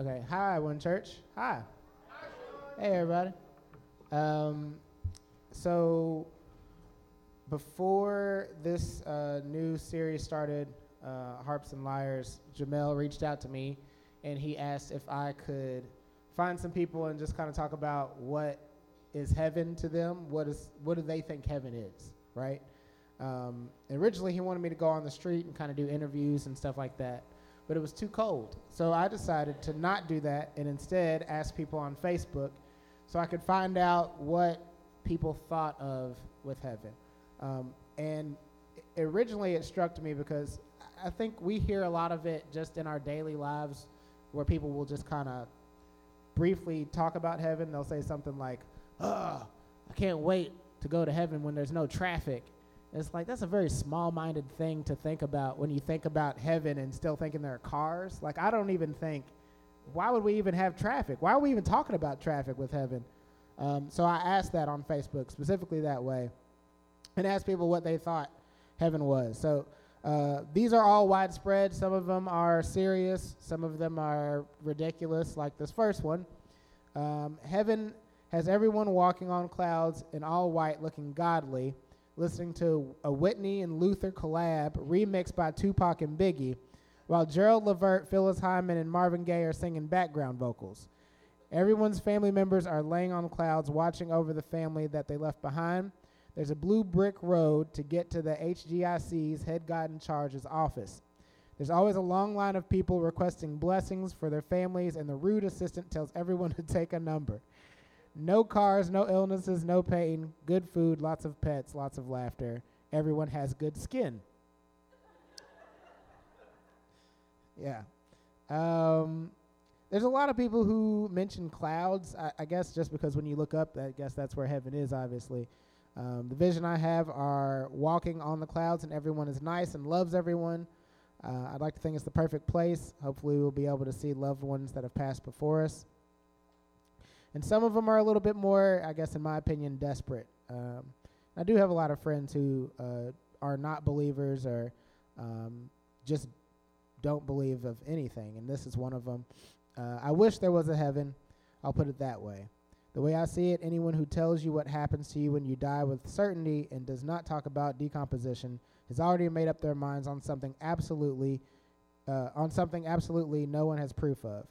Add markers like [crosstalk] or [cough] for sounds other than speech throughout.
Okay. Hi, One Church. Hi. Hey, everybody. Um, so before this uh, new series started, uh, Harps and Lyres, Jamel reached out to me, and he asked if I could find some people and just kind of talk about what is heaven to them. What is what do they think heaven is, right? Um, originally, he wanted me to go on the street and kind of do interviews and stuff like that but it was too cold. So I decided to not do that and instead ask people on Facebook so I could find out what people thought of with heaven. Um, and originally it struck me because I think we hear a lot of it just in our daily lives where people will just kind of briefly talk about heaven. They'll say something like, oh, I can't wait to go to heaven when there's no traffic. It's like that's a very small-minded thing to think about when you think about heaven and still thinking there are cars. Like I don't even think, why would we even have traffic? Why are we even talking about traffic with heaven? Um, so I asked that on Facebook specifically that way, and asked people what they thought heaven was. So uh, these are all widespread. Some of them are serious. Some of them are ridiculous, like this first one. Um, heaven has everyone walking on clouds and all white, looking godly listening to a Whitney and Luther collab remixed by Tupac and Biggie, while Gerald Levert, Phyllis Hyman, and Marvin Gaye are singing background vocals. Everyone's family members are laying on clouds watching over the family that they left behind. There's a blue brick road to get to the HGIC's head God in charge's office. There's always a long line of people requesting blessings for their families, and the rude assistant tells everyone [laughs] to take a number. No cars, no illnesses, no pain, good food, lots of pets, lots of laughter. Everyone has good skin. yeah. Um, there's a lot of people who mention clouds. I, I, guess just because when you look up, I guess that's where heaven is, obviously. Um, the vision I have are walking on the clouds, and everyone is nice and loves everyone. Uh, I'd like to think it's the perfect place. Hopefully, we'll be able to see loved ones that have passed before us and some of them are a little bit more, I guess, in my opinion, desperate. Um, I do have a lot of friends who uh, are not believers or um, just don't believe of anything, and this is one of them. Uh, I wish there was a heaven. I'll put it that way. The way I see it, anyone who tells you what happens to you when you die with certainty and does not talk about decomposition has already made up their minds on something absolutely, uh, on something absolutely no one has proof of.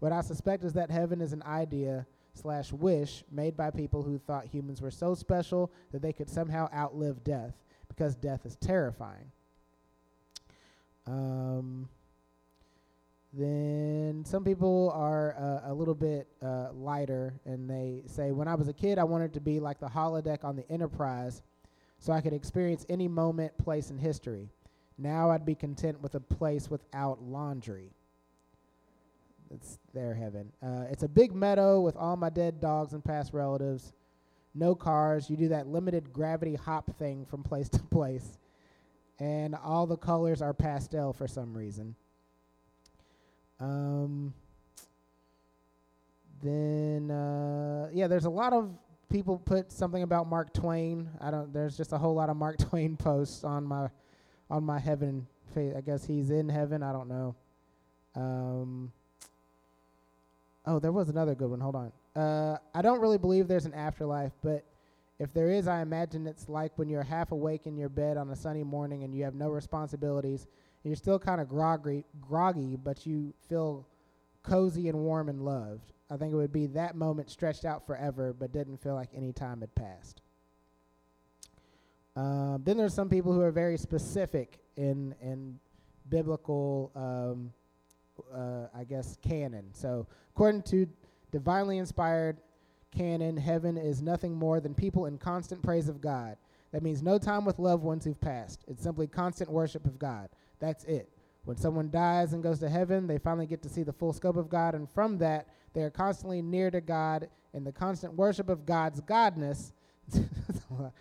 What I suspect is that heaven is an idea slash wish made by people who thought humans were so special that they could somehow outlive death because death is terrifying. Um, then some people are uh, a little bit uh, lighter and they say, When I was a kid, I wanted to be like the holodeck on the Enterprise so I could experience any moment, place in history. Now I'd be content with a place without laundry. It's their heaven. Uh, it's a big meadow with all my dead dogs and past relatives. No cars. You do that limited gravity hop thing from place [laughs] to place. And all the colors are pastel for some reason. Um, then, uh, yeah, there's a lot of people put something about Mark Twain. I don't. There's just a whole lot of Mark [laughs] Twain posts on my on my heaven. I guess he's in heaven. I don't know. Um, Oh, there was another good one. Hold on. Uh, I don't really believe there's an afterlife, but if there is, I imagine it's like when you're half awake in your bed on a sunny morning and you have no responsibilities. And you're still kind of groggy, groggy, but you feel cozy and warm and loved. I think it would be that moment stretched out forever, but didn't feel like any time had passed. Um, then there's some people who are very specific in in biblical um, uh, I guess, canon. So, according to divinely inspired canon, heaven is nothing more than people in constant praise of God. That means no time with loved ones who've passed. It's simply constant worship of God. That's it. When someone dies and goes to heaven, they finally get to see the full scope of God, and from that, they are constantly near to God in the constant worship of God's godness. [laughs]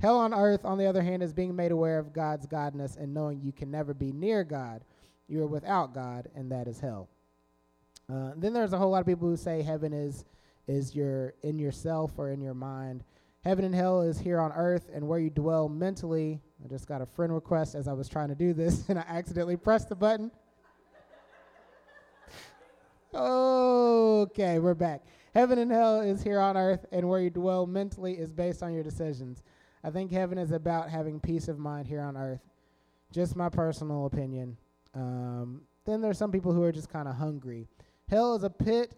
Hell on earth, on the other hand, is being made aware of God's godness and knowing you can never be near God you are without God, and that is hell. Uh, then there's a whole lot of people who say heaven is is your in yourself or in your mind. Heaven and hell is here on earth, and where you dwell mentally. I just got a friend request as I was trying to do this, [laughs] and I accidentally pressed the button. okay, we're back. Heaven and hell is here on earth, and where you dwell mentally is based on your decisions. I think heaven is about having peace of mind here on earth. Just my personal opinion. Um, then there's some people who are just kind of hungry. Hell is a pit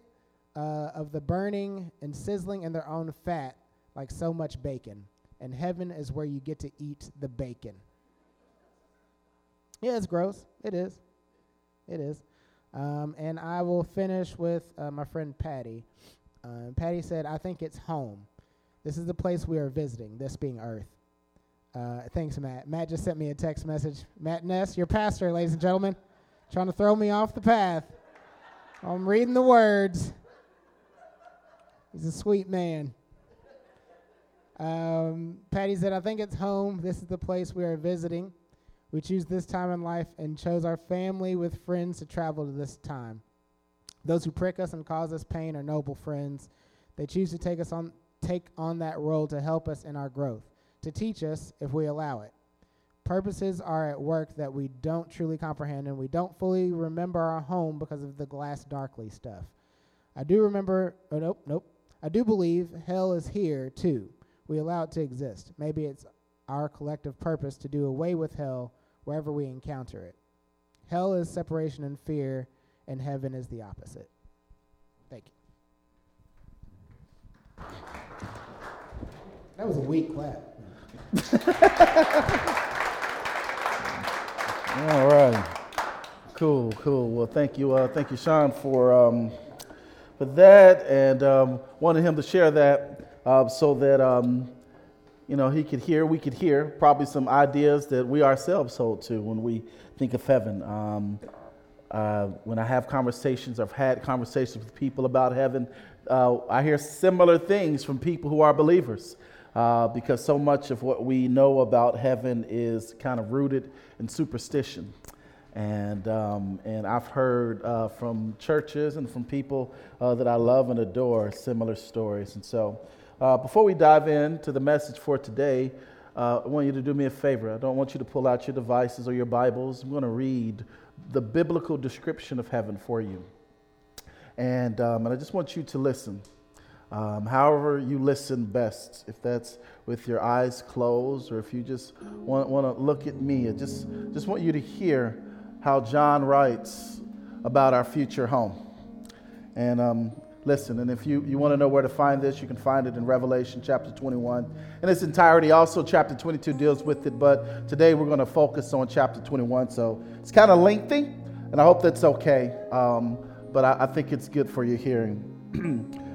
uh, of the burning and sizzling in their own fat, like so much bacon. And heaven is where you get to eat the bacon. Yeah, it's gross. It is. It is. Um, and I will finish with uh, my friend Patty. Uh, Patty said, I think it's home. This is the place we are visiting, this being Earth. Uh, thanks, Matt. Matt just sent me a text message. Matt Ness, your pastor, ladies and gentlemen, trying to throw me off the path. I'm reading the words. He's a sweet man. Um, Patty said, I think it's home. This is the place we are visiting. We choose this time in life and chose our family with friends to travel to this time. Those who prick us and cause us pain are noble friends. They choose to take us on take on that role to help us in our growth, to teach us if we allow it. Purposes are at work that we don't truly comprehend, and we don't fully remember our home because of the glass darkly stuff. I do remember, oh, nope, nope. I do believe hell is here too. We allow it to exist. Maybe it's our collective purpose to do away with hell wherever we encounter it. Hell is separation and fear, and heaven is the opposite. Thank you. That was a weak clap. [laughs] All right. Cool, cool. Well, thank you, uh, thank you, Sean, for um, for that, and um, wanted him to share that uh, so that um, you know he could hear, we could hear probably some ideas that we ourselves hold to when we think of heaven. Um, uh, when I have conversations, I've had conversations with people about heaven. Uh, I hear similar things from people who are believers uh, because so much of what we know about heaven is kind of rooted in superstition. And, um, and I've heard uh, from churches and from people uh, that I love and adore similar stories. And so, uh, before we dive into the message for today, uh, I want you to do me a favor. I don't want you to pull out your devices or your Bibles. I'm going to read the biblical description of heaven for you. And, um, and I just want you to listen. Um, however, you listen best, if that's with your eyes closed or if you just want, want to look at me, I just, just want you to hear how John writes about our future home. And um, listen, and if you, you want to know where to find this, you can find it in Revelation chapter 21 in its entirety. Also, chapter 22 deals with it, but today we're going to focus on chapter 21. So it's kind of lengthy, and I hope that's okay, um, but I, I think it's good for your hearing. [clears throat]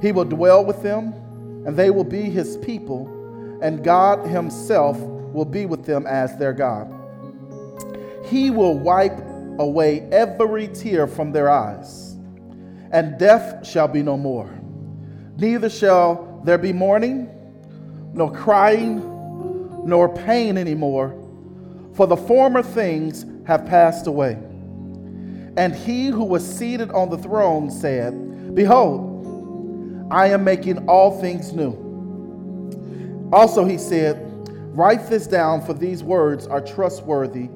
he will dwell with them, and they will be his people, and God himself will be with them as their God. He will wipe away every tear from their eyes, and death shall be no more. Neither shall there be mourning, nor crying, nor pain anymore, for the former things have passed away. And he who was seated on the throne said, Behold, I am making all things new. Also, he said, Write this down, for these words are trustworthy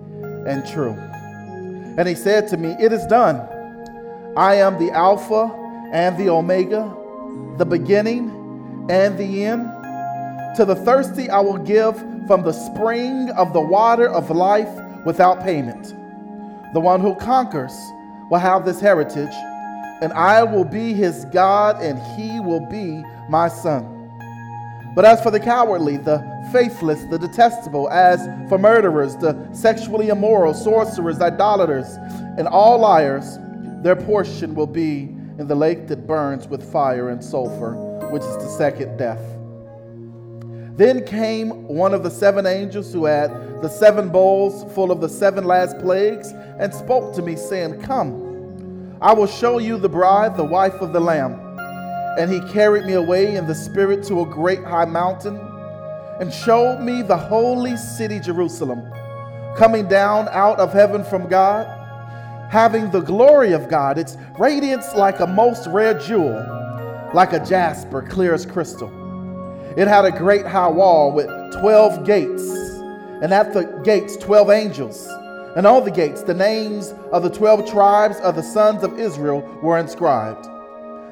and true. And he said to me, It is done. I am the Alpha and the Omega, the beginning and the end. To the thirsty, I will give from the spring of the water of life without payment. The one who conquers will have this heritage and I will be his God, and he will be my son. But as for the cowardly, the faithless, the detestable, as for murderers, the sexually immoral, sorcerers, idolaters, and all liars, their portion will be in the lake that burns with fire and sulfur, which is the second death. Then came one of the seven angels who had the seven bowls full of the seven last plagues and spoke to me, saying, Come I will show you the bride, the wife of the Lamb. And he carried me away in the Spirit to a great high mountain and showed me the holy city, Jerusalem, coming down out of heaven from God, having the glory of God, its radiance like a most rare jewel, like a jasper, clear as crystal. It had a great high wall with 12 gates, and at the gates, 12 angels. And on the gates, the names of the 12 tribes of the sons of Israel were inscribed.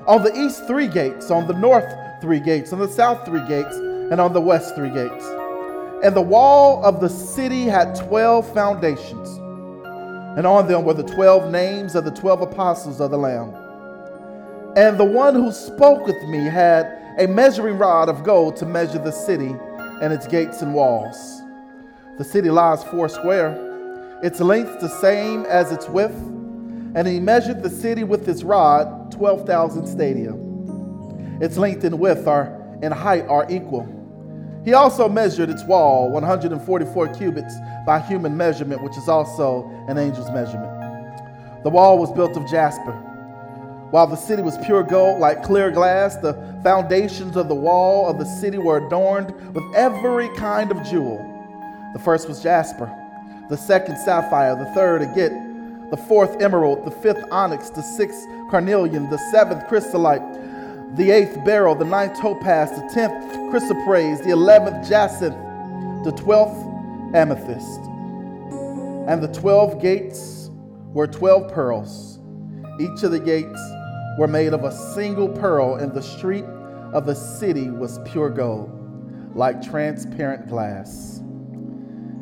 On the east, three gates, on the north, three gates, on the south, three gates and on the west three gates. And the wall of the city had 12 foundations, and on them were the 12 names of the 12 apostles of the Lamb. And the one who spoke with me had a measuring rod of gold to measure the city and its gates and walls. The city lies four square, its length the same as its width, and he measured the city with his rod 12,000 stadia. Its length and width are and height are equal. He also measured its wall 144 cubits by human measurement, which is also an angel's measurement. The wall was built of jasper, while the city was pure gold, like clear glass. The foundations of the wall of the city were adorned with every kind of jewel. The first was jasper, the second sapphire, the third agate, the fourth emerald, the fifth onyx, the sixth carnelian, the seventh chrysolite the eighth beryl, the ninth topaz, the tenth chrysoprase, the eleventh jacinth, the twelfth amethyst. And the twelve gates were twelve pearls. Each of the gates were made of a single pearl, and the street of the city was pure gold, like transparent glass.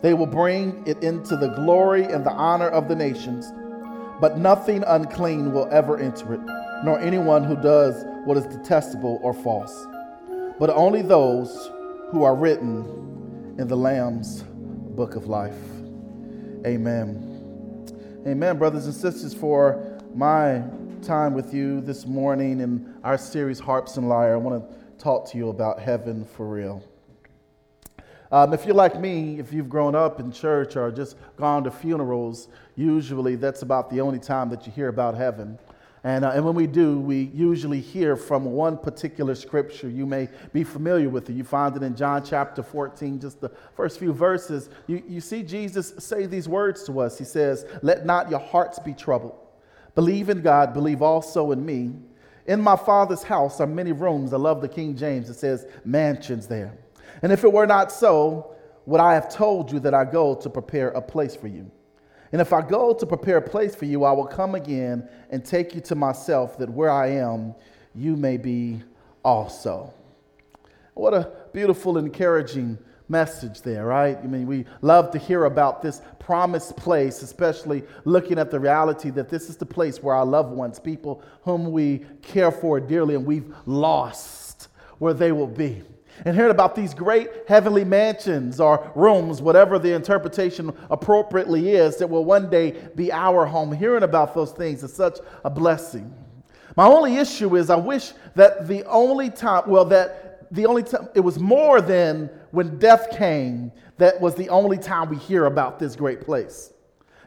They will bring it into the glory and the honor of the nations, but nothing unclean will ever enter it, nor anyone who does what is detestable or false, but only those who are written in the Lamb's book of life. Amen. Amen, brothers and sisters, for my time with you this morning in our series, Harps and Lyre, I want to talk to you about heaven for real. Um, if you're like me, if you've grown up in church or just gone to funerals, usually that's about the only time that you hear about heaven. And, uh, and when we do, we usually hear from one particular scripture. You may be familiar with it. You find it in John chapter 14, just the first few verses. You, you see Jesus say these words to us. He says, Let not your hearts be troubled. Believe in God, believe also in me. In my Father's house are many rooms. I love the King James. It says mansions there. And if it were not so, would I have told you that I go to prepare a place for you? And if I go to prepare a place for you, I will come again and take you to myself, that where I am, you may be also. What a beautiful, encouraging message there, right? I mean, we love to hear about this promised place, especially looking at the reality that this is the place where our loved ones, people whom we care for dearly and we've lost, where they will be and hearing about these great heavenly mansions or rooms, whatever the interpretation appropriately is, that will one day be our home. Hearing about those things is such a blessing. My only issue is I wish that the only time, well, that the only time, it was more than when death came, that was the only time we hear about this great place.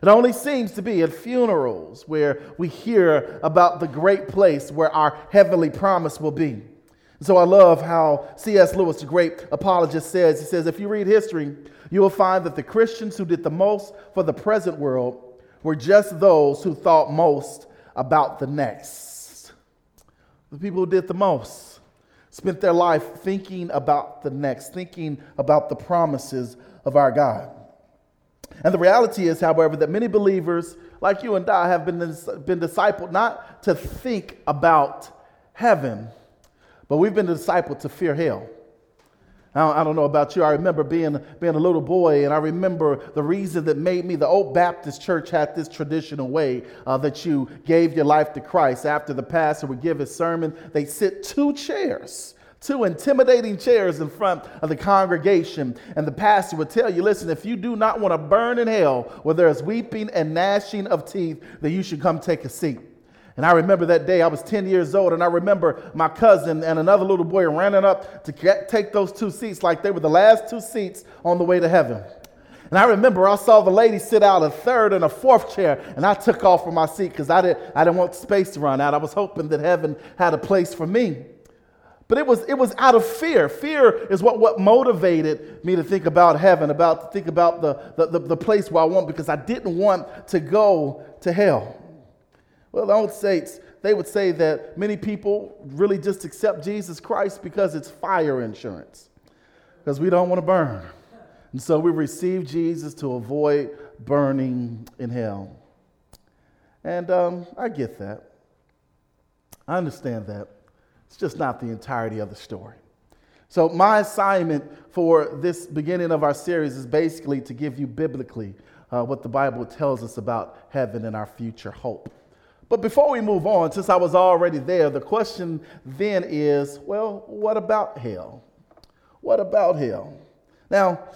It only seems to be at funerals where we hear about the great place where our heavenly promise will be. So I love how C.S. Lewis, the great apologist, says, he says, if you read history, you will find that the Christians who did the most for the present world were just those who thought most about the next. The people who did the most spent their life thinking about the next, thinking about the promises of our God. And the reality is, however, that many believers like you and I have been, been discipled not to think about heaven but we've been discipled to fear hell. I don't know about you. I remember being, being a little boy, and I remember the reason that made me. The Old Baptist Church had this traditional way uh, that you gave your life to Christ. After the pastor would give his sermon, they sit two chairs, two intimidating chairs in front of the congregation, and the pastor would tell you, "Listen, if you do not want to burn in hell, where there is weeping and gnashing of teeth, then you should come take a seat." And I remember that day, I was 10 years old, and I remember my cousin and another little boy running up to get, take those two seats like they were the last two seats on the way to heaven. And I remember I saw the lady sit out a third and a fourth chair, and I took off from my seat because I didn't, I didn't want space to run out. I was hoping that heaven had a place for me. But it was, it was out of fear. Fear is what, what motivated me to think about heaven, about to think about the, the, the, the place where I want, because I didn't want to go to hell. Well, the old saints, they would say that many people really just accept Jesus Christ because it's fire insurance, because we don't want to burn. And so we receive Jesus to avoid burning in hell. And um, I get that. I understand that. It's just not the entirety of the story. So, my assignment for this beginning of our series is basically to give you biblically uh, what the Bible tells us about heaven and our future hope. But before we move on, since I was already there, the question then is well, what about hell? What about hell? Now,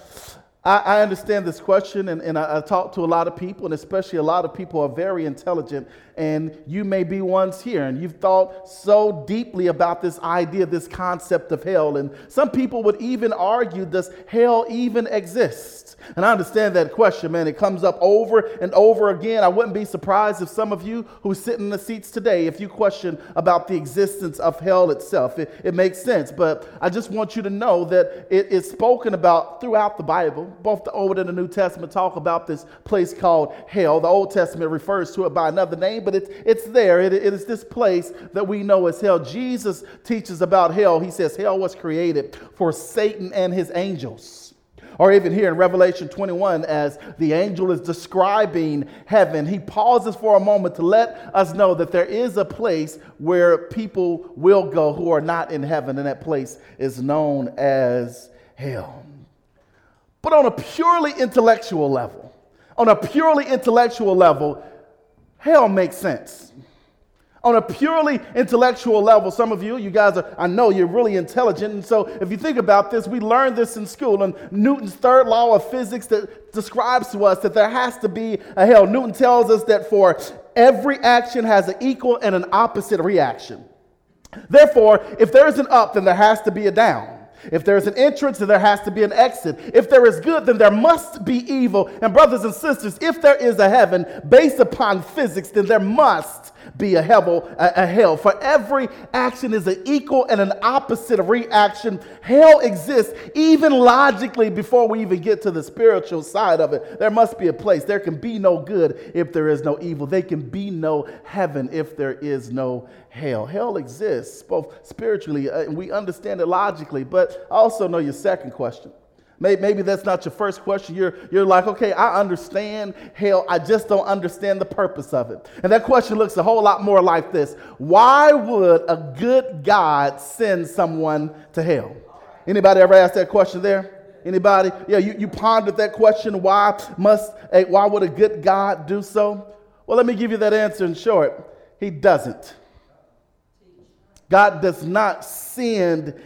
I, I understand this question, and, and I, I talk to a lot of people, and especially a lot of people are very intelligent, and you may be ones here, and you've thought so deeply about this idea, this concept of hell. And some people would even argue, does hell even exist? And I understand that question, man. It comes up over and over again. I wouldn't be surprised if some of you who sit in the seats today, if you question about the existence of hell itself, it, it makes sense. But I just want you to know that it is spoken about throughout the Bible. Both the Old and the New Testament talk about this place called hell. The Old Testament refers to it by another name, but it's, it's there. It, it is this place that we know as hell. Jesus teaches about hell. He says hell was created for Satan and his angels. Or even here in Revelation 21, as the angel is describing heaven, he pauses for a moment to let us know that there is a place where people will go who are not in heaven, and that place is known as hell. But on a purely intellectual level, on a purely intellectual level, hell makes sense on a purely intellectual level, some of you, you guys are, I know you're really intelligent. And so if you think about this, we learned this in school. And Newton's third law of physics that describes to us that there has to be a hell. Newton tells us that for every action has an equal and an opposite reaction. Therefore, if there is an up, then there has to be a down. If there's an entrance, then there has to be an exit. If there is good, then there must be evil. And, brothers and sisters, if there is a heaven based upon physics, then there must be a hell, a, hell. For every action is an equal and an opposite reaction. Hell exists even logically before we even get to the spiritual side of it. There must be a place. There can be no good if there is no evil. There can be no heaven if there is no hell. Hell exists both spiritually, and uh, we understand it logically, but I also know your second question. Maybe that's not your first question. You're, you're like, okay, I understand hell. I just don't understand the purpose of it. And that question looks a whole lot more like this Why would a good God send someone to hell? Anybody ever asked that question there? Anybody? Yeah, you, you pondered that question. Why must a, why would a good God do so? Well, let me give you that answer in short. He doesn't. God does not send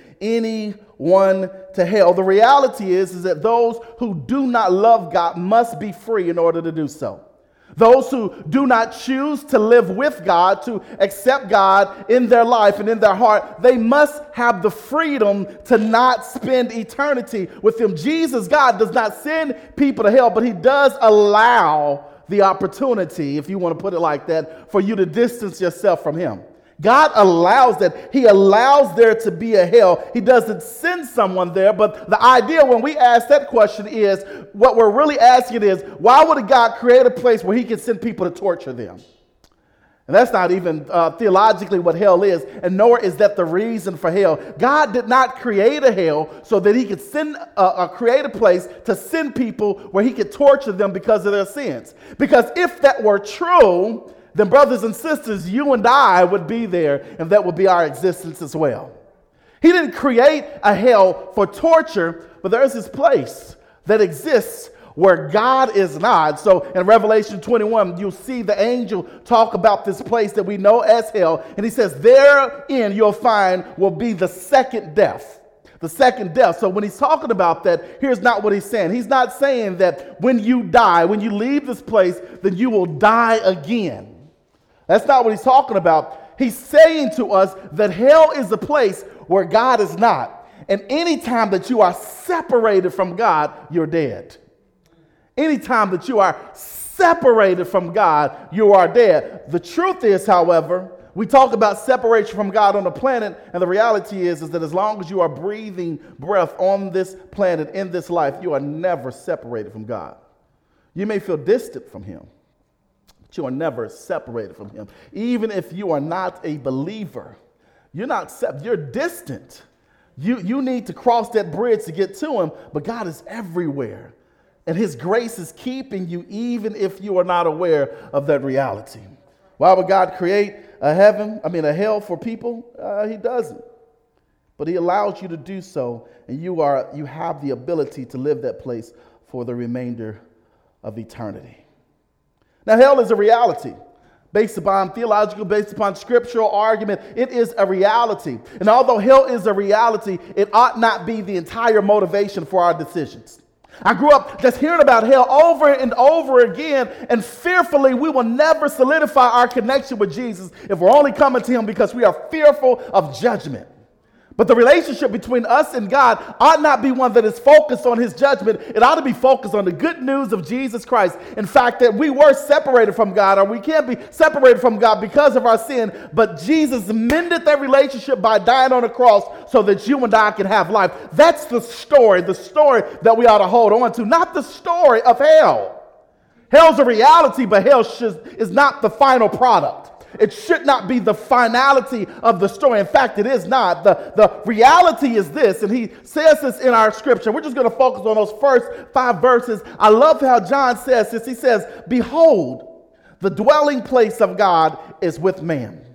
anyone to hell. The reality is, is that those who do not love God must be free in order to do so. Those who do not choose to live with God, to accept God in their life and in their heart, they must have the freedom to not spend eternity with Him. Jesus, God, does not send people to hell, but He does allow the opportunity, if you want to put it like that, for you to distance yourself from Him. God allows that. He allows there to be a hell. He doesn't send someone there. But the idea when we ask that question is what we're really asking is why would a God create a place where he can send people to torture them? And that's not even uh, theologically what hell is, and nor is that the reason for hell. God did not create a hell so that he could send uh, create a place to send people where he could torture them because of their sins. Because if that were true, then, brothers and sisters, you and I would be there, and that would be our existence as well. He didn't create a hell for torture, but there's this place that exists where God is not. So in Revelation 21, you'll see the angel talk about this place that we know as hell. And he says, Therein you'll find will be the second death. The second death. So when he's talking about that, here's not what he's saying. He's not saying that when you die, when you leave this place, then you will die again. That's not what he's talking about. He's saying to us that hell is a place where God is not. And anytime that you are separated from God, you're dead. Anytime that you are separated from God, you are dead. The truth is, however, we talk about separation from God on the planet, and the reality is, is that as long as you are breathing breath on this planet, in this life, you are never separated from God. You may feel distant from Him, you are never separated from Him. Even if you are not a believer, you're not sep- you're distant. You, you need to cross that bridge to get to Him, but God is everywhere. And His grace is keeping you even if you are not aware of that reality. Why would God create a heaven, I mean, a hell for people? Uh, he doesn't. But He allows you to do so, and you, are, you have the ability to live that place for the remainder of eternity. Now, hell is a reality based upon theological, based upon scriptural argument. It is a reality. And although hell is a reality, it ought not be the entire motivation for our decisions. I grew up just hearing about hell over and over again, and fearfully, we will never solidify our connection with Jesus if we're only coming to Him because we are fearful of judgment. But the relationship between us and God ought not be one that is focused on his judgment. It ought to be focused on the good news of Jesus Christ. In fact, that we were separated from God, or we can't be separated from God because of our sin, but Jesus mended that relationship by dying on the cross so that you and I can have life. That's the story, the story that we ought to hold on to, not the story of hell. Hell's a reality, but hell is not the final product. It should not be the finality of the story. In fact, it is not. The, the reality is this, and he says this in our scripture. We're just going to focus on those first five verses. I love how John says this. He says, Behold, the dwelling place of God is with man.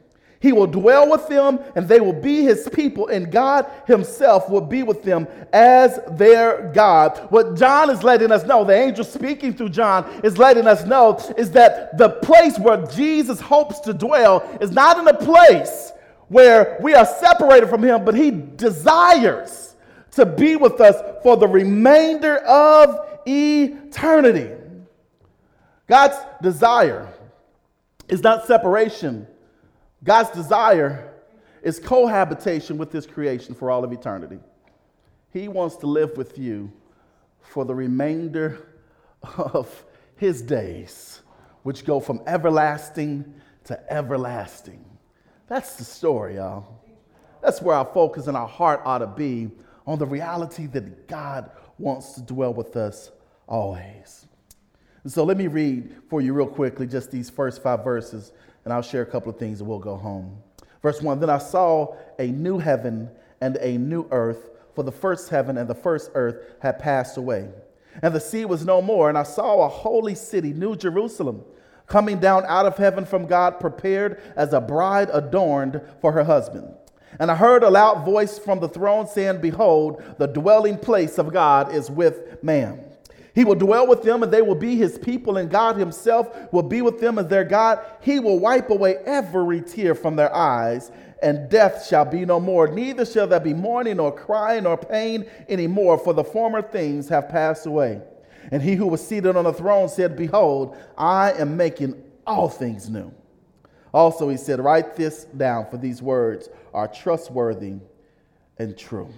He will dwell with them, and they will be his people, and God himself will be with them as their God. What John is letting us know, the angel speaking through John is letting us know, is that the place where Jesus hopes to dwell is not in a place where we are separated from him, but he desires to be with us for the remainder of eternity. God's desire is not separation God's desire is cohabitation with His creation for all of eternity. He wants to live with you for the remainder of His days, which go from everlasting to everlasting. That's the story, y'all. That's where our focus and our heart ought to be on the reality that God wants to dwell with us always. And so let me read for you real quickly just these first five verses and I'll share a couple of things and we'll go home. Verse 1 Then I saw a new heaven and a new earth, for the first heaven and the first earth had passed away. And the sea was no more. And I saw a holy city, New Jerusalem, coming down out of heaven from God, prepared as a bride adorned for her husband. And I heard a loud voice from the throne saying, Behold, the dwelling place of God is with man. He will dwell with them and they will be his people, and God himself will be with them as their God. He will wipe away every tear from their eyes, and death shall be no more. Neither shall there be mourning, nor crying, nor pain any more, for the former things have passed away. And he who was seated on the throne said, Behold, I am making all things new. Also, he said, Write this down, for these words are trustworthy and true.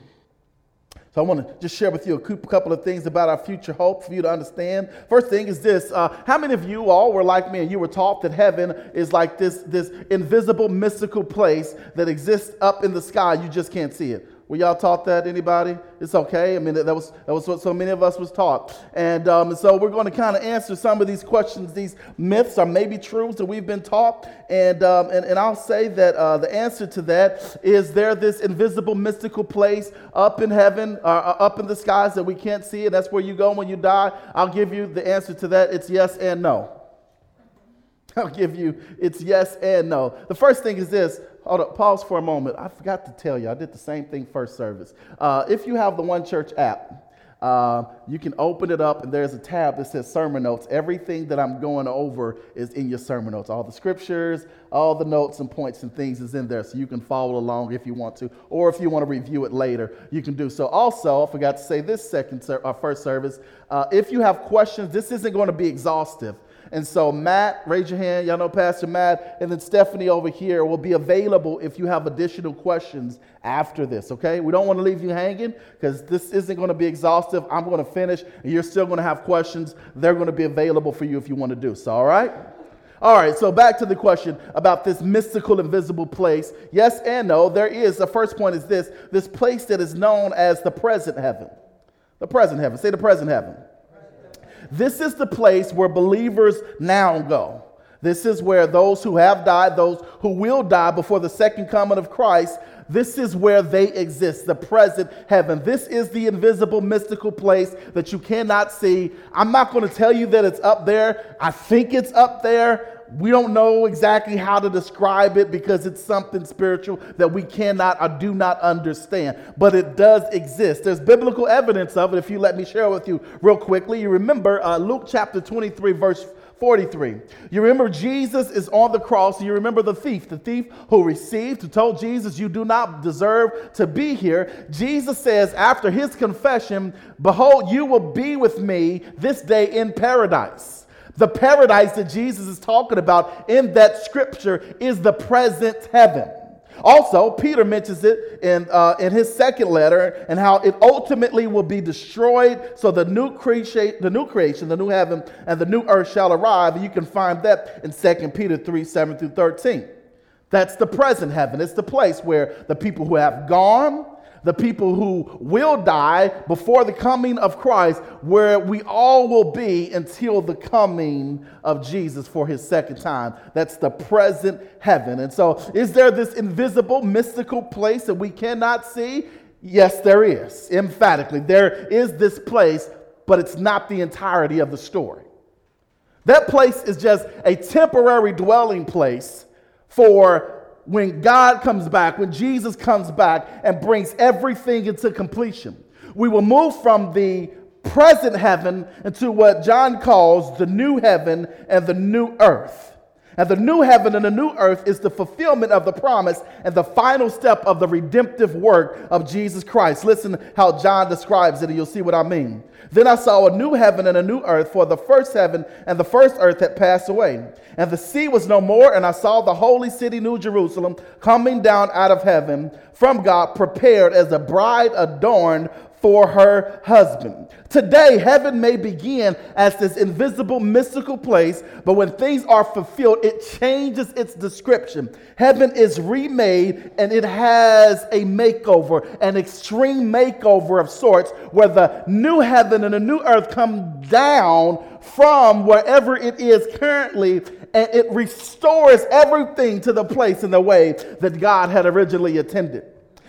So I want to just share with you a couple of things about our future hope for you to understand. First thing is this: uh, How many of you all were like me and you were taught that heaven is like this this invisible, mystical place that exists up in the sky? You just can't see it. Were y'all taught that? Anybody? It's okay. I mean, that was, that was what so many of us was taught. And um, so we're going to kind of answer some of these questions, these myths or maybe truths that we've been taught. And, um, and, and I'll say that uh, the answer to that is there this invisible, mystical place up in heaven, uh, uh up in the skies that we can't see, and that's where you go when you die? I'll give you the answer to that. It's yes and no. [laughs] I'll give you it's yes and no. The first thing is this hold up, pause for a moment. I forgot to tell you, I did the same thing first service. Uh, if you have the One Church app, uh, you can open it up and there's a tab that says sermon notes. Everything that I'm going over is in your sermon notes. All the scriptures, all the notes and points and things is in there. So you can follow along if you want to, or if you want to review it later, you can do so. Also, I forgot to say this second, ser- uh, first service. Uh, if you have questions, this isn't going to be exhaustive. And so, Matt, raise your hand. Y'all know Pastor Matt. And then Stephanie over here will be available if you have additional questions after this, okay? We don't want to leave you hanging because this isn't going to be exhaustive. I'm going to finish, and you're still going to have questions. They're going to be available for you if you want to do so, all right? All right, so back to the question about this mystical, invisible place. Yes and no, there is. The first point is this this place that is known as the present heaven. The present heaven. Say the present heaven. This is the place where believers now go. This is where those who have died, those who will die before the second coming of Christ, this is where they exist, the present heaven. This is the invisible, mystical place that you cannot see. I'm not going to tell you that it's up there. I think it's up there we don't know exactly how to describe it because it's something spiritual that we cannot or do not understand, but it does exist. There's biblical evidence of it. If you let me share with you real quickly, you remember uh, Luke chapter 23, verse 43. You remember Jesus is on the cross. You remember the thief, the thief who received, who told Jesus, You do not deserve to be here. Jesus says, after his confession, Behold, you will be with me this day in paradise. The paradise that Jesus is talking about in that scripture is the present heaven. Also, Peter mentions it in, uh, in his second letter and how it ultimately will be destroyed. So the new, creation, the new creation, the new heaven, and the new earth shall arrive. And you can find that in 2 Peter 3 7 through 13. That's the present heaven. It's the place where the people who have gone, the people who will die before the coming of Christ, where we all will be until the coming of Jesus for his second time. That's the present heaven. And so, is there this invisible, mystical place that we cannot see? Yes, there is. Emphatically, there is this place, but it's not the entirety of the story. That place is just a temporary dwelling place for when God comes back, when Jesus comes back and brings everything into completion. We will move from the present heaven into what John calls the new heaven and the new earth. And the new heaven and the new earth is the fulfillment of the promise and the final step of the redemptive work of Jesus Christ. Listen how John describes it, and you'll see what I mean. Then I saw a new heaven and a new earth, for the first heaven and the first earth had passed away. And the sea was no more, and I saw the holy city, New Jerusalem, coming down out of heaven from God, prepared as a bride adorned for her husband. Today, heaven may begin as this invisible, mystical place, but when things are fulfilled, it changes its description. Heaven is remade and it has a makeover, an extreme makeover of sorts, where the new heaven and the new earth come down from wherever it is currently and it restores everything to the place and the way that God had originally intended.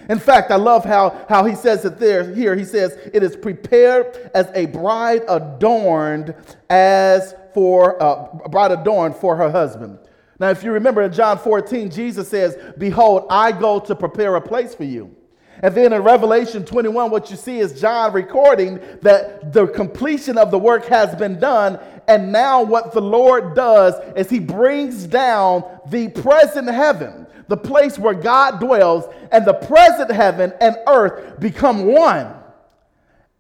In fact, I love how, how he says it there here. He says, It is prepared as a bride adorned as for uh, a bride adorned for her husband. Now, if you remember in John 14, Jesus says, Behold, I go to prepare a place for you. And then in Revelation 21, what you see is John recording that the completion of the work has been done. And now, what the Lord does is he brings down the present heaven the place where God dwells, and the present heaven and earth become one.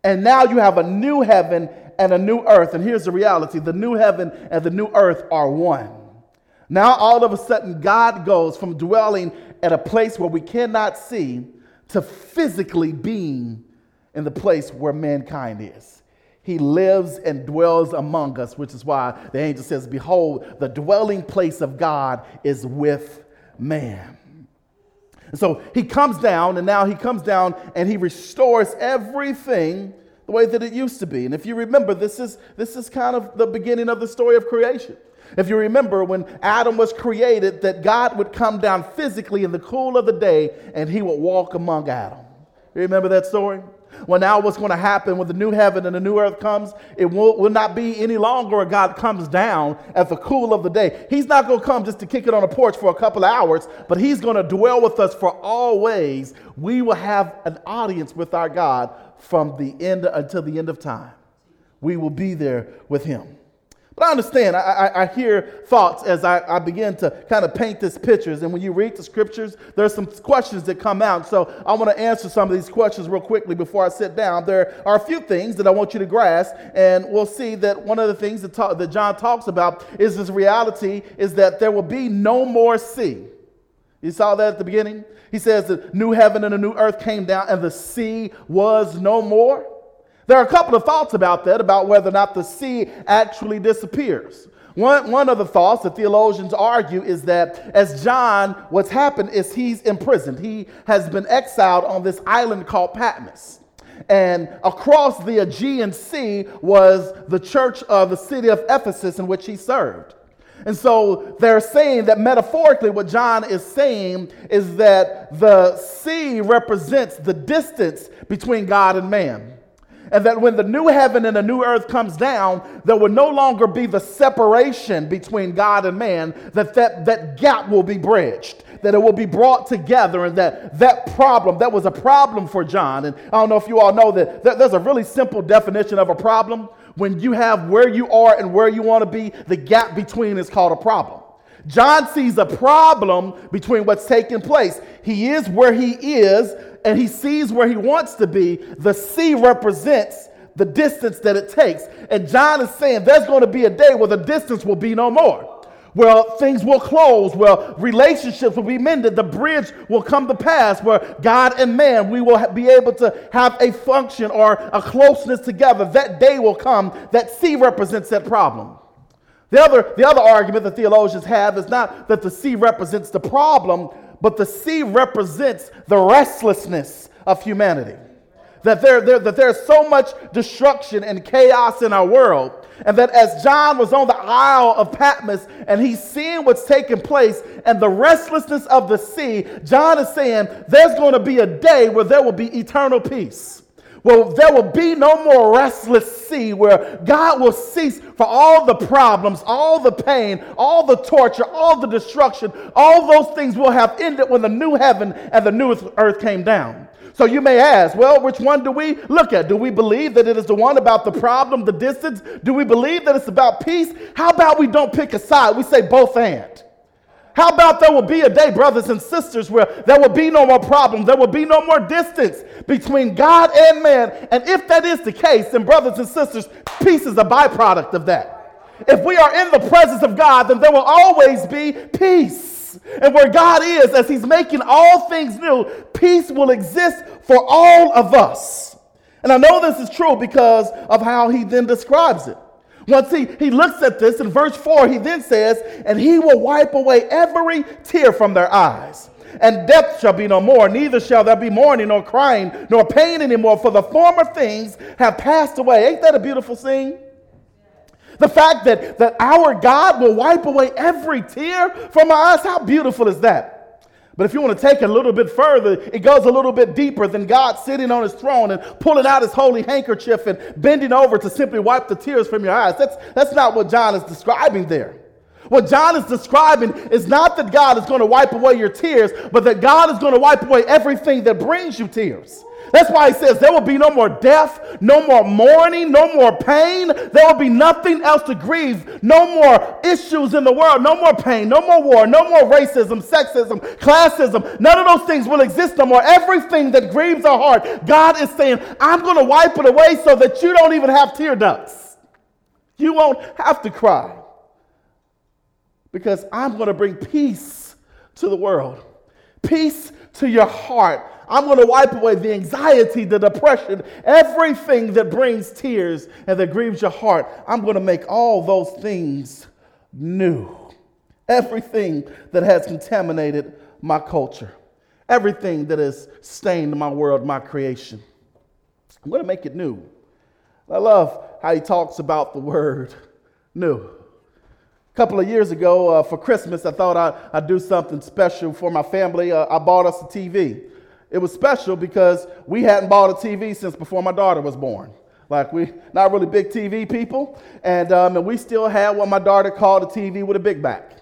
And now you have a new heaven and a new earth. And here's the reality the new heaven and the new earth are one. Now, all of a sudden, God goes from dwelling at a place where we cannot see to physically being in the place where mankind is. He lives and dwells among us, which is why the angel says, Behold, the dwelling place of God is with man. And so he comes down, and now he comes down and he restores everything the way that it used to be. And if you remember, this is, this is kind of the beginning of the story of creation. If you remember, when Adam was created, that God would come down physically in the cool of the day and he would walk among Adam. You remember that story? Well, now what's going to happen when the new heaven and the new earth comes? It will, will not be any longer God comes down at the cool of the day. He's not going to come just to kick it on a porch for a couple of hours, but He's going to dwell with us for always. We will have an audience with our God from the end until the end of time. We will be there with Him. But I understand, I, I, I hear thoughts as I, I, begin to kind of paint these pictures. And when you read the scriptures, there's some questions that come out. So I want to answer some of these questions real quickly before I sit down. There are a few things that I want you to grasp, and we'll see that one of the things that, talk, that John talks about is this reality is that there will be no more sea. You saw that at the beginning? He says the new heaven and a new earth came down, and the sea was no more. There are a couple of thoughts about that, about whether or not the sea actually disappears. One, one of the thoughts that theologians argue is that as John, what's happened is he's imprisoned. He has been exiled on this island called Patmos. And across the Aegean Sea was the church of the city of Ephesus in which he served. And so they're saying that metaphorically, what John is saying is that the sea represents the distance between God and man and that when the new heaven and the new earth comes down, there will no longer be the separation between God and man, that that, that gap will be bridged, that it will be brought together, and that that problem, that was a problem for John. And I don't know if you all know that, that there's a really simple definition of a problem. When you have where you are and where you want to be, the gap between is called a problem. John sees a problem between what's taking place. He is where he is, and he sees where he wants to be, the sea represents the distance that it takes. And John is saying there's going to be a day where the distance will be no more. Where things will close, where relationships will be mended, the bridge will come to pass, where God and man, we will be able to have a function or a closeness together. That day will come. That sea represents that problem. The other, the other argument that theologians have is not that the sea represents the problem, but the sea represents the restlessness of humanity. That, there, there, that there's so much destruction and chaos in our world. And that as John was on the Isle of Patmos and he's seeing what's taking place and the restlessness of the sea, John is saying there's going to be a day where there will be eternal peace. Well, there will be no more restless sea where God will cease for all the problems, all the pain, all the torture, all the destruction. All those things will have ended when the new heaven and the new earth came down. So you may ask, well, which one do we look at? Do we believe that it is the one about the problem, the distance? Do we believe that it's about peace? How about we don't pick a side? We say both and. How about there will be a day, brothers and sisters, where there will be no more problems, there will be no more distance between God and man? And if that is the case, then, brothers and sisters, peace is a byproduct of that. If we are in the presence of God, then there will always be peace. And where God is, as He's making all things new, peace will exist for all of us. And I know this is true because of how He then describes it. Once he, he looks at this in verse 4, he then says, And he will wipe away every tear from their eyes. And death shall be no more, neither shall there be mourning, nor crying, nor pain anymore, for the former things have passed away. Ain't that a beautiful scene? The fact that, that our God will wipe away every tear from our eyes, how beautiful is that? But if you want to take it a little bit further, it goes a little bit deeper than God sitting on his throne and pulling out his holy handkerchief and bending over to simply wipe the tears from your eyes. That's, that's not what John is describing there. What John is describing is not that God is going to wipe away your tears, but that God is going to wipe away everything that brings you tears. That's why he says there will be no more death, no more mourning, no more pain. There will be nothing else to grieve. No more issues in the world, no more pain, no more war, no more racism, sexism, classism. None of those things will exist no more. Everything that grieves our heart, God is saying, I'm going to wipe it away so that you don't even have tear ducts. You won't have to cry because I'm going to bring peace to the world, peace to your heart I'm going to wipe away the anxiety, the depression, everything that brings tears and that grieves your heart. I'm going to make all those things new. Everything that has contaminated my culture, everything that has stained my world, my creation. I'm going to make it new. I love how he talks about the word new. A couple of years ago uh, for Christmas, I thought I'd, I'd, do something special for my family. Uh, I bought us a TV. It was special because we hadn't bought a TV since before my daughter was born. Like we not really big TV people, and, um, and we still had what my daughter called a TV with a big back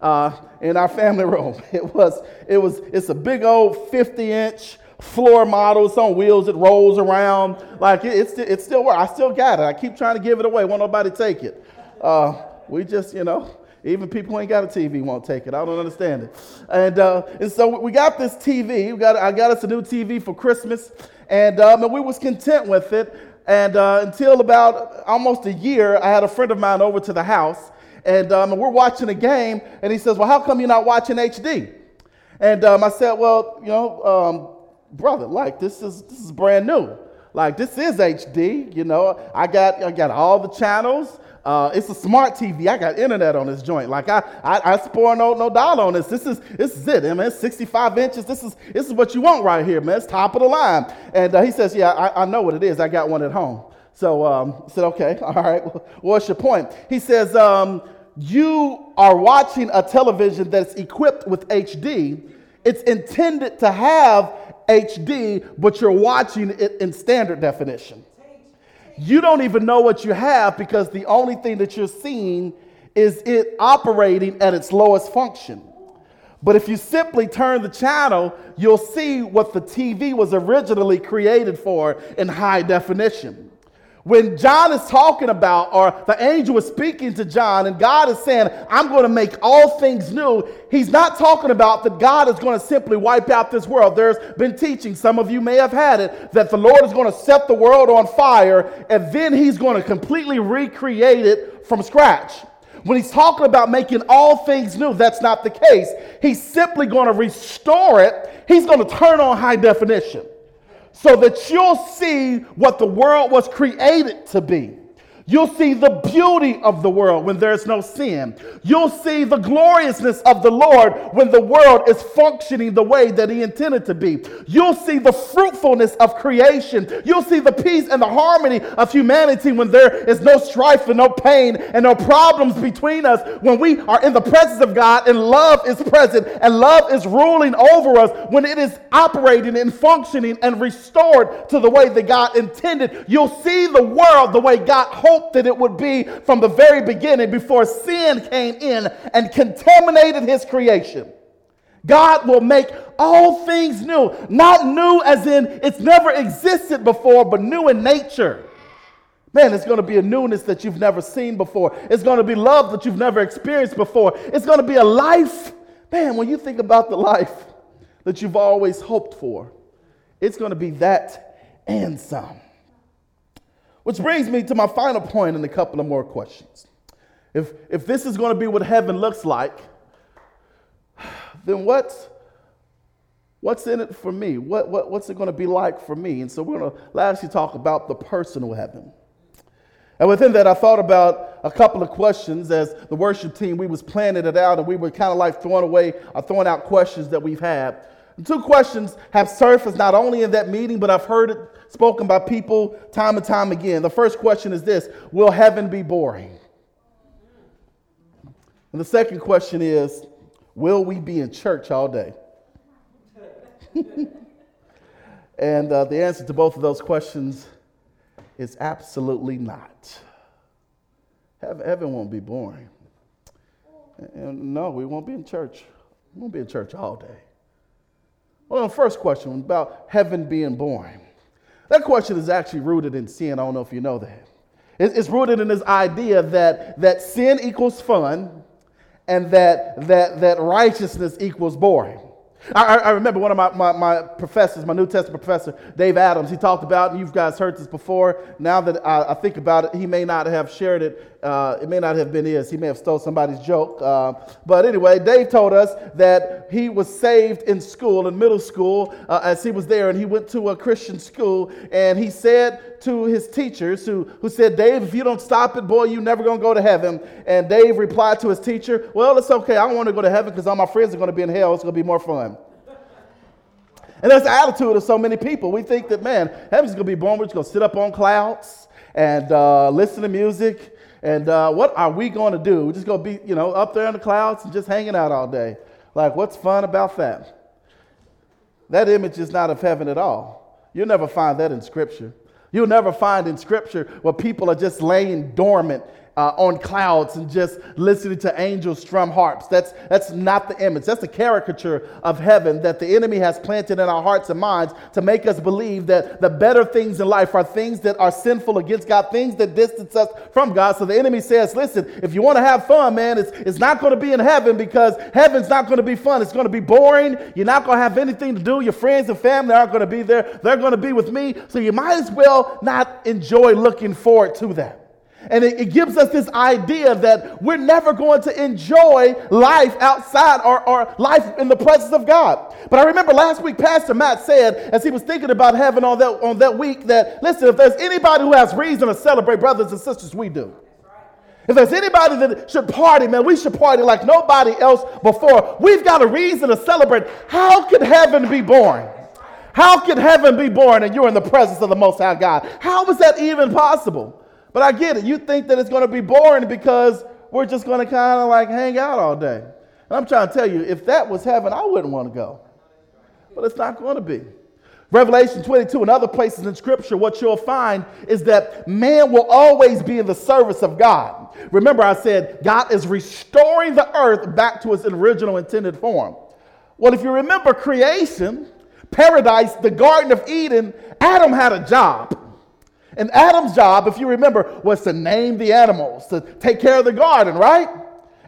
uh, in our family [laughs] room. It was it was it's a big old 50 inch floor model. It's on wheels. It rolls around. Like it, it's it still works. I still got it. I keep trying to give it away. Won't nobody take it? Uh, we just you know even people who ain't got a TV won't take it. I don't understand it. And, uh, and so we got this TV. We got, I got us a new TV for Christmas, and, um, and we was content with it. And uh, until about almost a year, I had a friend of mine over to the house, and, um, and we're watching a game, and he says, "Well, how come you're not watching HD?" And um, I said, "Well, you know, um, brother, like this is this is brand new. Like this is HD. You know, I got I got all the channels." Uh, it's a smart TV. I got internet on this joint. Like I, I, I spore no, no dollar on this. This is, this is it. I mean, it's 65 inches. This is, this is what you want right here, man. It's top of the line. And uh, he says, yeah, I, I know what it is. I got one at home. So um, I said, okay, [laughs] all right. What's your point? He says, um, you are watching a television that's equipped with HD. It's intended to have HD, but you're watching it in standard definition you don't even know what you have because the only thing that you're seeing is it operating at its lowest function. But if you simply turn the channel, you'll see what the TV was originally created for in high definition. When John is talking about, or the angel is speaking to John, and God is saying, I'm going to make all things new, he's not talking about that God is going to simply wipe out this world. There's been teaching, some of you may have had it, that the Lord is going to set the world on fire, and then he's going to completely recreate it from scratch. When he's talking about making all things new, that's not the case. He's simply going to restore it, he's going to turn on high definition so that you'll see what the world was created to be. You'll see the beauty of the world when there's no sin. You'll see the gloriousness of the Lord when the world is functioning the way that He intended to be. You'll see the fruitfulness of creation. You'll see the peace and the harmony of humanity when there is no strife and no pain and no problems between us. When we are in the presence of God and love is present and love is ruling over us, when it is operating and functioning and restored to the way that God intended, you'll see the world the way God holds hoped that it would be from the very beginning before sin came in and contaminated his creation. God will make all things new. Not new as in it's never existed before, but new in nature. Man, it's going to be a newness that you've never seen before. It's going to be love that you've never experienced before. It's going to be a life. Man, when you think about the life that you've always hoped for, it's going to be that and some. Which brings me to my final point and a couple of more questions. If, if this is going to be what heaven looks like, then what's, what's in it for me? What, what, what's it going to be like for me? And so we're going to lastly talk about the personal heaven. And within that, I thought about a couple of questions as the worship team, we was planning it out and we were kind of like throwing away or throwing out questions that we've had. And two questions have surfaced not only in that meeting, but I've heard it spoken by people time and time again. The first question is this Will heaven be boring? And the second question is Will we be in church all day? [laughs] and uh, the answer to both of those questions is absolutely not. Heaven won't be boring. And no, we won't be in church. We won't be in church all day. Well, the first question about heaven being boring. That question is actually rooted in sin. I don't know if you know that. It's rooted in this idea that, that sin equals fun and that, that, that righteousness equals boring. I, I, remember one of my, my, my, professors, my New Testament professor, Dave Adams, he talked about, and you guys heard this before. Now that I, I think about it, he may not have shared it. Uh, it may not have been his. He may have stole somebody's joke. Uh, but anyway, Dave told us that he was saved in school, in middle school, uh, as he was there, and he went to a Christian school, and he said to his teachers, who, who said, Dave, if you don't stop it, boy, you're never going to go to heaven. And Dave replied to his teacher, Well, it's okay. I don't want to go to heaven because all my friends are going to be in hell. It's going to be more fun. And that's the attitude of so many people. We think that, man, heaven's going to be born. We're just going to sit up on clouds and uh, listen to music. And uh, what are we going to do? We're just going to be, you know, up there in the clouds and just hanging out all day. Like, what's fun about that? that image is not of heaven at all. You'll never find that in Scripture. You'll never find in Scripture where people are just laying dormant uh, on clouds and just listening to angels strum harps. That's, that's not the image. That's a caricature of heaven that the enemy has planted in our hearts and minds to make us believe that the better things in life are things that are sinful against God, things that distance us from God. So the enemy says, listen, if you want to have fun, man, it's, it's not going to be in heaven because heaven's not going to be fun. It's going to be boring. You're not going to have anything to do. Your friends and family aren't going to be there. They're going to be with me. So you might as well not enjoy looking forward to that. And it, it, gives us this idea that we're never going to enjoy life outside or, or life in the presence of God. But I remember last week, Pastor Matt said, as he was thinking about heaven on that, on that week, that listen, if there's anybody who has reason to celebrate, brothers and sisters, we do. If there's anybody that should party, man, we should party like nobody else before. We've got a reason to celebrate. How could heaven be born? How could heaven be born and you're in the presence of the Most High God? How is that even possible? But I get it. You think that it's going to be boring because we're just going to kind of like hang out all day. And I'm trying to tell you, if that was heaven, I wouldn't want to go. But it's not going to be. Revelation 22 and other places in Scripture, what you'll find is that man will always be in the service of God. Remember, I said God is restoring the earth back to its original intended form. Well, if you remember creation, paradise, the Garden of Eden, Adam had a job. And Adam's job, if you remember, was to name the animals, to take care of the garden, right?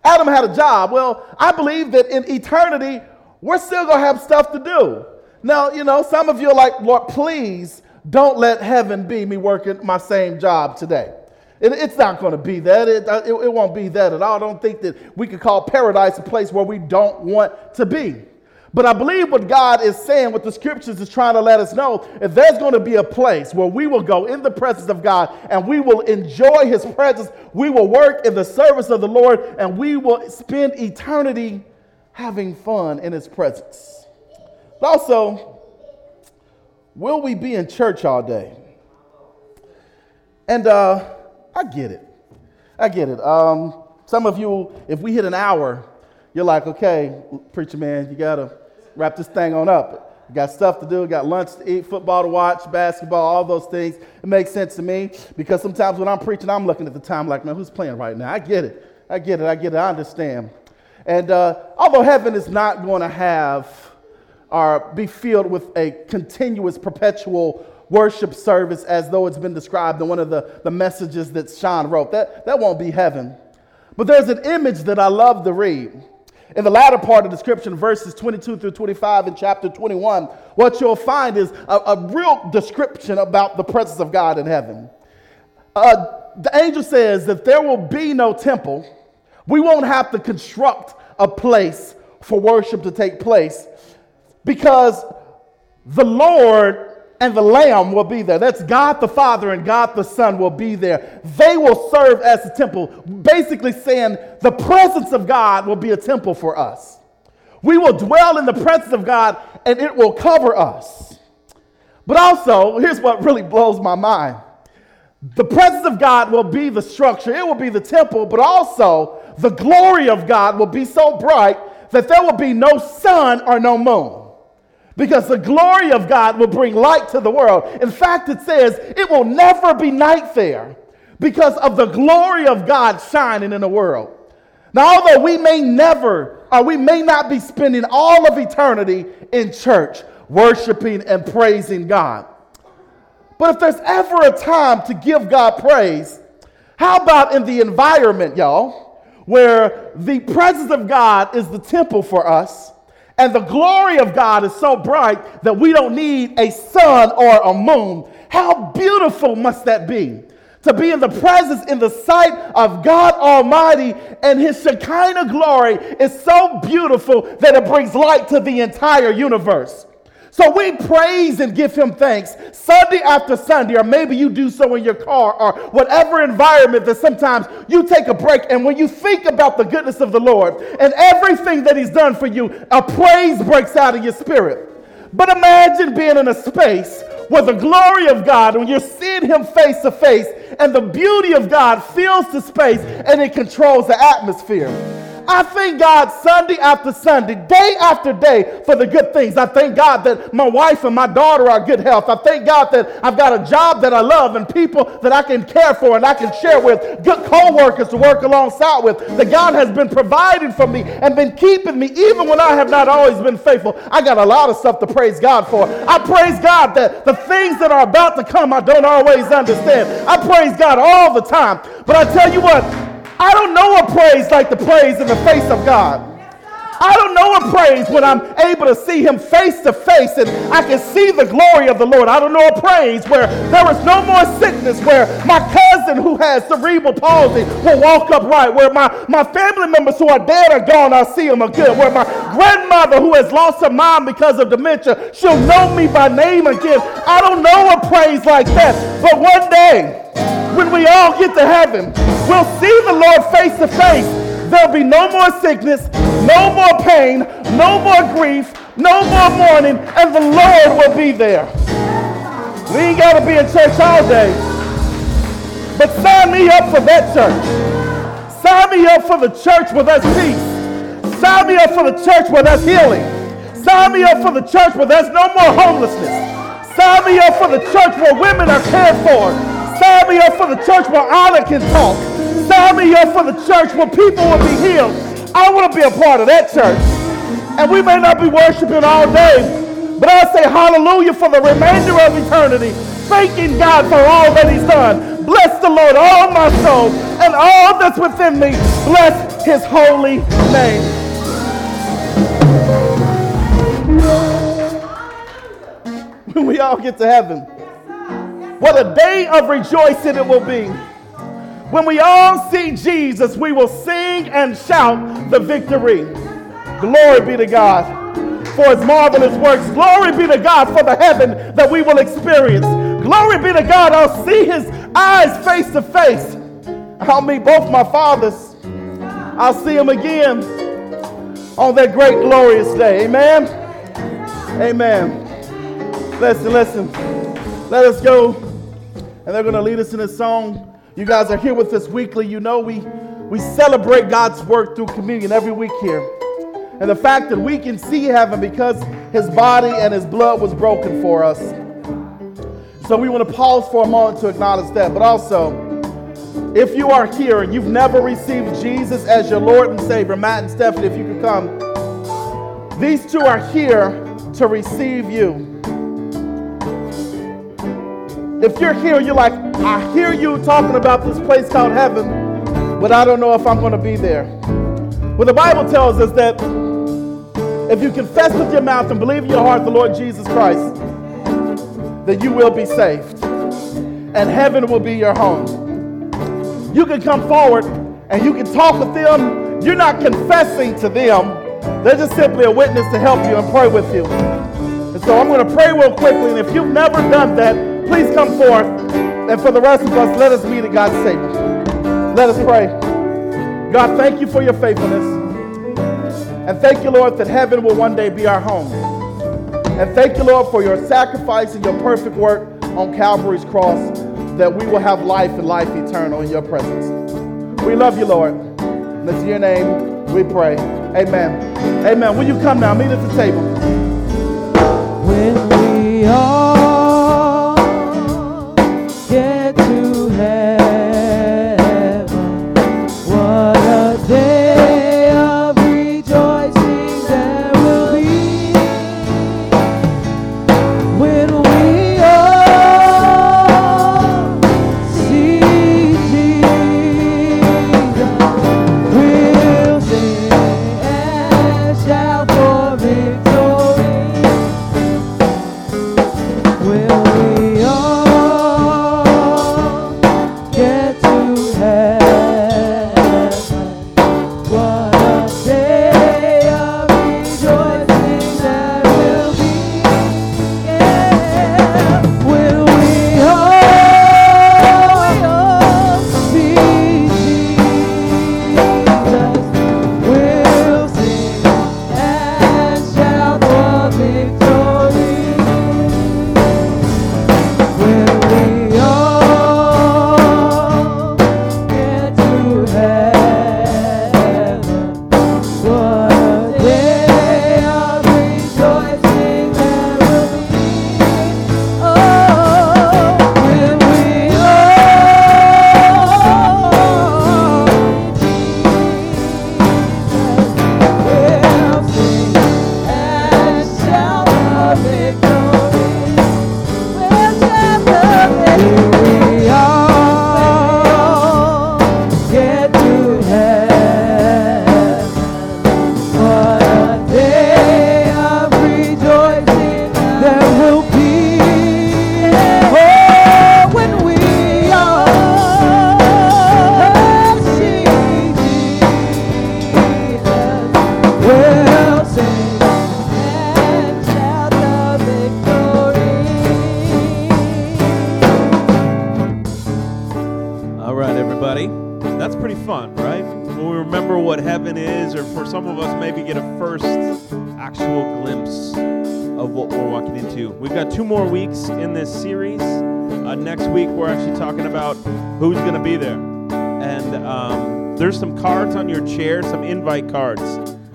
Adam had a job. Well, I believe that in eternity, we're still going to have stuff to do. Now, you know, some of you are like, Lord, please don't let heaven be me working my same job today. It, it's not going to be that. It, uh, it, it won't be that at all. I don't think that we could call paradise a place where we don't want to be. But I believe what God is saying, what the scriptures is trying to let us know, if there's going to be a place where we will go in the presence of God and we will enjoy his presence, we will work in the service of the Lord, and we will spend eternity having fun in his presence. But also, will we be in church all day? And uh, I get it. I get it. Um, some of you, if we hit an hour, you're like, okay, preacher man, you got to wrap this thing on up. You got stuff to do, got lunch to eat, football to watch, basketball, all those things. It makes sense to me because sometimes when I'm preaching, I'm looking at the time like, man, who's playing right now? I get it. I get it. I get it. I understand. And uh, although heaven is not going to have or be filled with a continuous, perpetual worship service as though it's been described in one of the, the messages that Sean wrote, that, that won't be heaven. But there's an image that I love to read. In the latter part of the description, verses 22 through 25 in chapter 21, what you'll find is a, a real description about the presence of God in heaven. Uh, the angel says that there will be no temple. We won't have to construct a place for worship to take place because the Lord and the Lamb will be there. That's God the Father and God the Son will be there. They will serve as a temple, basically saying the presence of God will be a temple for us. We will dwell in the presence of God and it will cover us. But also, here's what really blows my mind the presence of God will be the structure, it will be the temple, but also the glory of God will be so bright that there will be no sun or no moon because the glory of God will bring light to the world. In fact, it says it will never be night there because of the glory of God shining in the world. Now, although we may never, or we may not be spending all of eternity in church worshiping and praising God, but if there's ever a time to give God praise, how about in the environment, y'all, where the presence of God is the temple for us? And the glory of God is so bright that we don't need a sun or a moon. How beautiful must that be? To be in the presence, in the sight of God Almighty, and His Shekinah glory is so beautiful that it brings light to the entire universe. So we praise and give him thanks Sunday after Sunday, or maybe you do so in your car or whatever environment that sometimes you take a break. And when you think about the goodness of the Lord and everything that he's done for you, a praise breaks out of your spirit. But imagine being in a space where the glory of God, when you're seeing him face to face, and the beauty of God fills the space and it controls the atmosphere. I thank God Sunday after Sunday, day after day for the good things. I thank God that my wife and my daughter are good health. I thank God that I've got a job that I love and people that I can care for and I can share with, good co-workers to work alongside with. That God has been providing for me and been keeping me even when I have not always been faithful. I got a lot of stuff to praise God for. I praise God that the things that are about to come I don't always understand. I praise God all the time. But I tell you what, I don't know a praise like the praise in the face of God. I don't know a praise when I'm able to see him face to face and I can see the glory of the Lord. I don't know a praise where there is no more sickness, where my cousin who has cerebral palsy will walk upright, where my, my family members who are dead are gone, I'll see them again, where my grandmother who has lost her mom because of dementia, she'll know me by name again. I don't know a praise like that, but one day, when we all get to heaven, we'll see the Lord face to face. There'll be no more sickness, no more pain, no more grief, no more mourning, and the Lord will be there. We ain't got to be in church all day, but sign me up for that church. Sign me up for the church where there's peace. Sign me up for the church where there's healing. Sign me up for the church where there's no more homelessness. Sign me up for the church where women are cared for. Sign me up for the church where honor can talk. Sign me up for the church where people will be healed. I want to be a part of that church. And we may not be worshiping all day, but I say hallelujah for the remainder of eternity, thanking God for all that He's done. Bless the Lord, all my soul, and all that's within me. Bless His holy name. When [laughs] we all get to heaven, what a day of rejoicing it will be. When we all see Jesus, we will sing and shout the victory. Glory be to God for his marvelous works. Glory be to God for the heaven that we will experience. Glory be to God, I'll see his eyes face to face. I'll meet both my fathers. I'll see him again on that great glorious day. Amen. Amen. Listen, listen. Let us go. And they're going to lead us in a song. You guys are here with us weekly. You know we we celebrate God's work through communion every week here. And the fact that we can see heaven because his body and his blood was broken for us. So we want to pause for a moment to acknowledge that. But also, if you are here and you've never received Jesus as your Lord and Savior, Matt and Stephanie, if you could come, these two are here to receive you. If you're here, you're like, I hear you talking about this place called heaven, but I don't know if I'm going to be there. Well, the Bible tells us that if you confess with your mouth and believe in your heart the Lord Jesus Christ, that you will be saved. And heaven will be your home. You can come forward and you can talk with them. You're not confessing to them. They're just simply a witness to help you and pray with you. And so I'm going to pray real quickly. And if you've never done that, please come forth. And for the rest of us, let us meet at God's table. Let us pray. God, thank you for your faithfulness. And thank you, Lord, that heaven will one day be our home. And thank you, Lord, for your sacrifice and your perfect work on Calvary's cross, that we will have life and life eternal in your presence. We love you, Lord. And it's your name we pray. Amen. Amen. Will you come now? Meet at the table. When we all cards.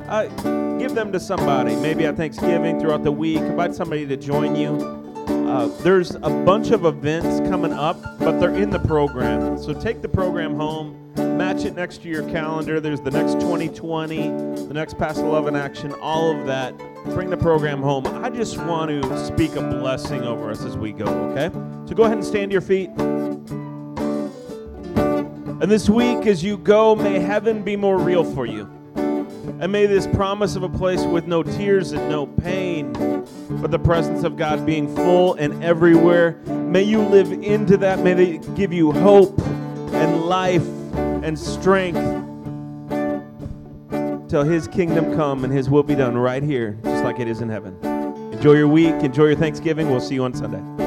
Uh, give them to somebody, maybe at Thanksgiving, throughout the week. Invite somebody to join you. Uh, there's a bunch of events coming up, but they're in the program. So take the program home, match it next to your calendar. There's the next 2020, the next Past 11 action, all of that. Bring the program home. I just want to speak a blessing over us as we go, okay? So go ahead and stand to your feet. And this week, as you go, may heaven be more real for you. And may this promise of a place with no tears and no pain, but the presence of God being full and everywhere, may you live into that. May they give you hope and life and strength till His kingdom come and His will be done right here, just like it is in heaven. Enjoy your week. Enjoy your Thanksgiving. We'll see you on Sunday.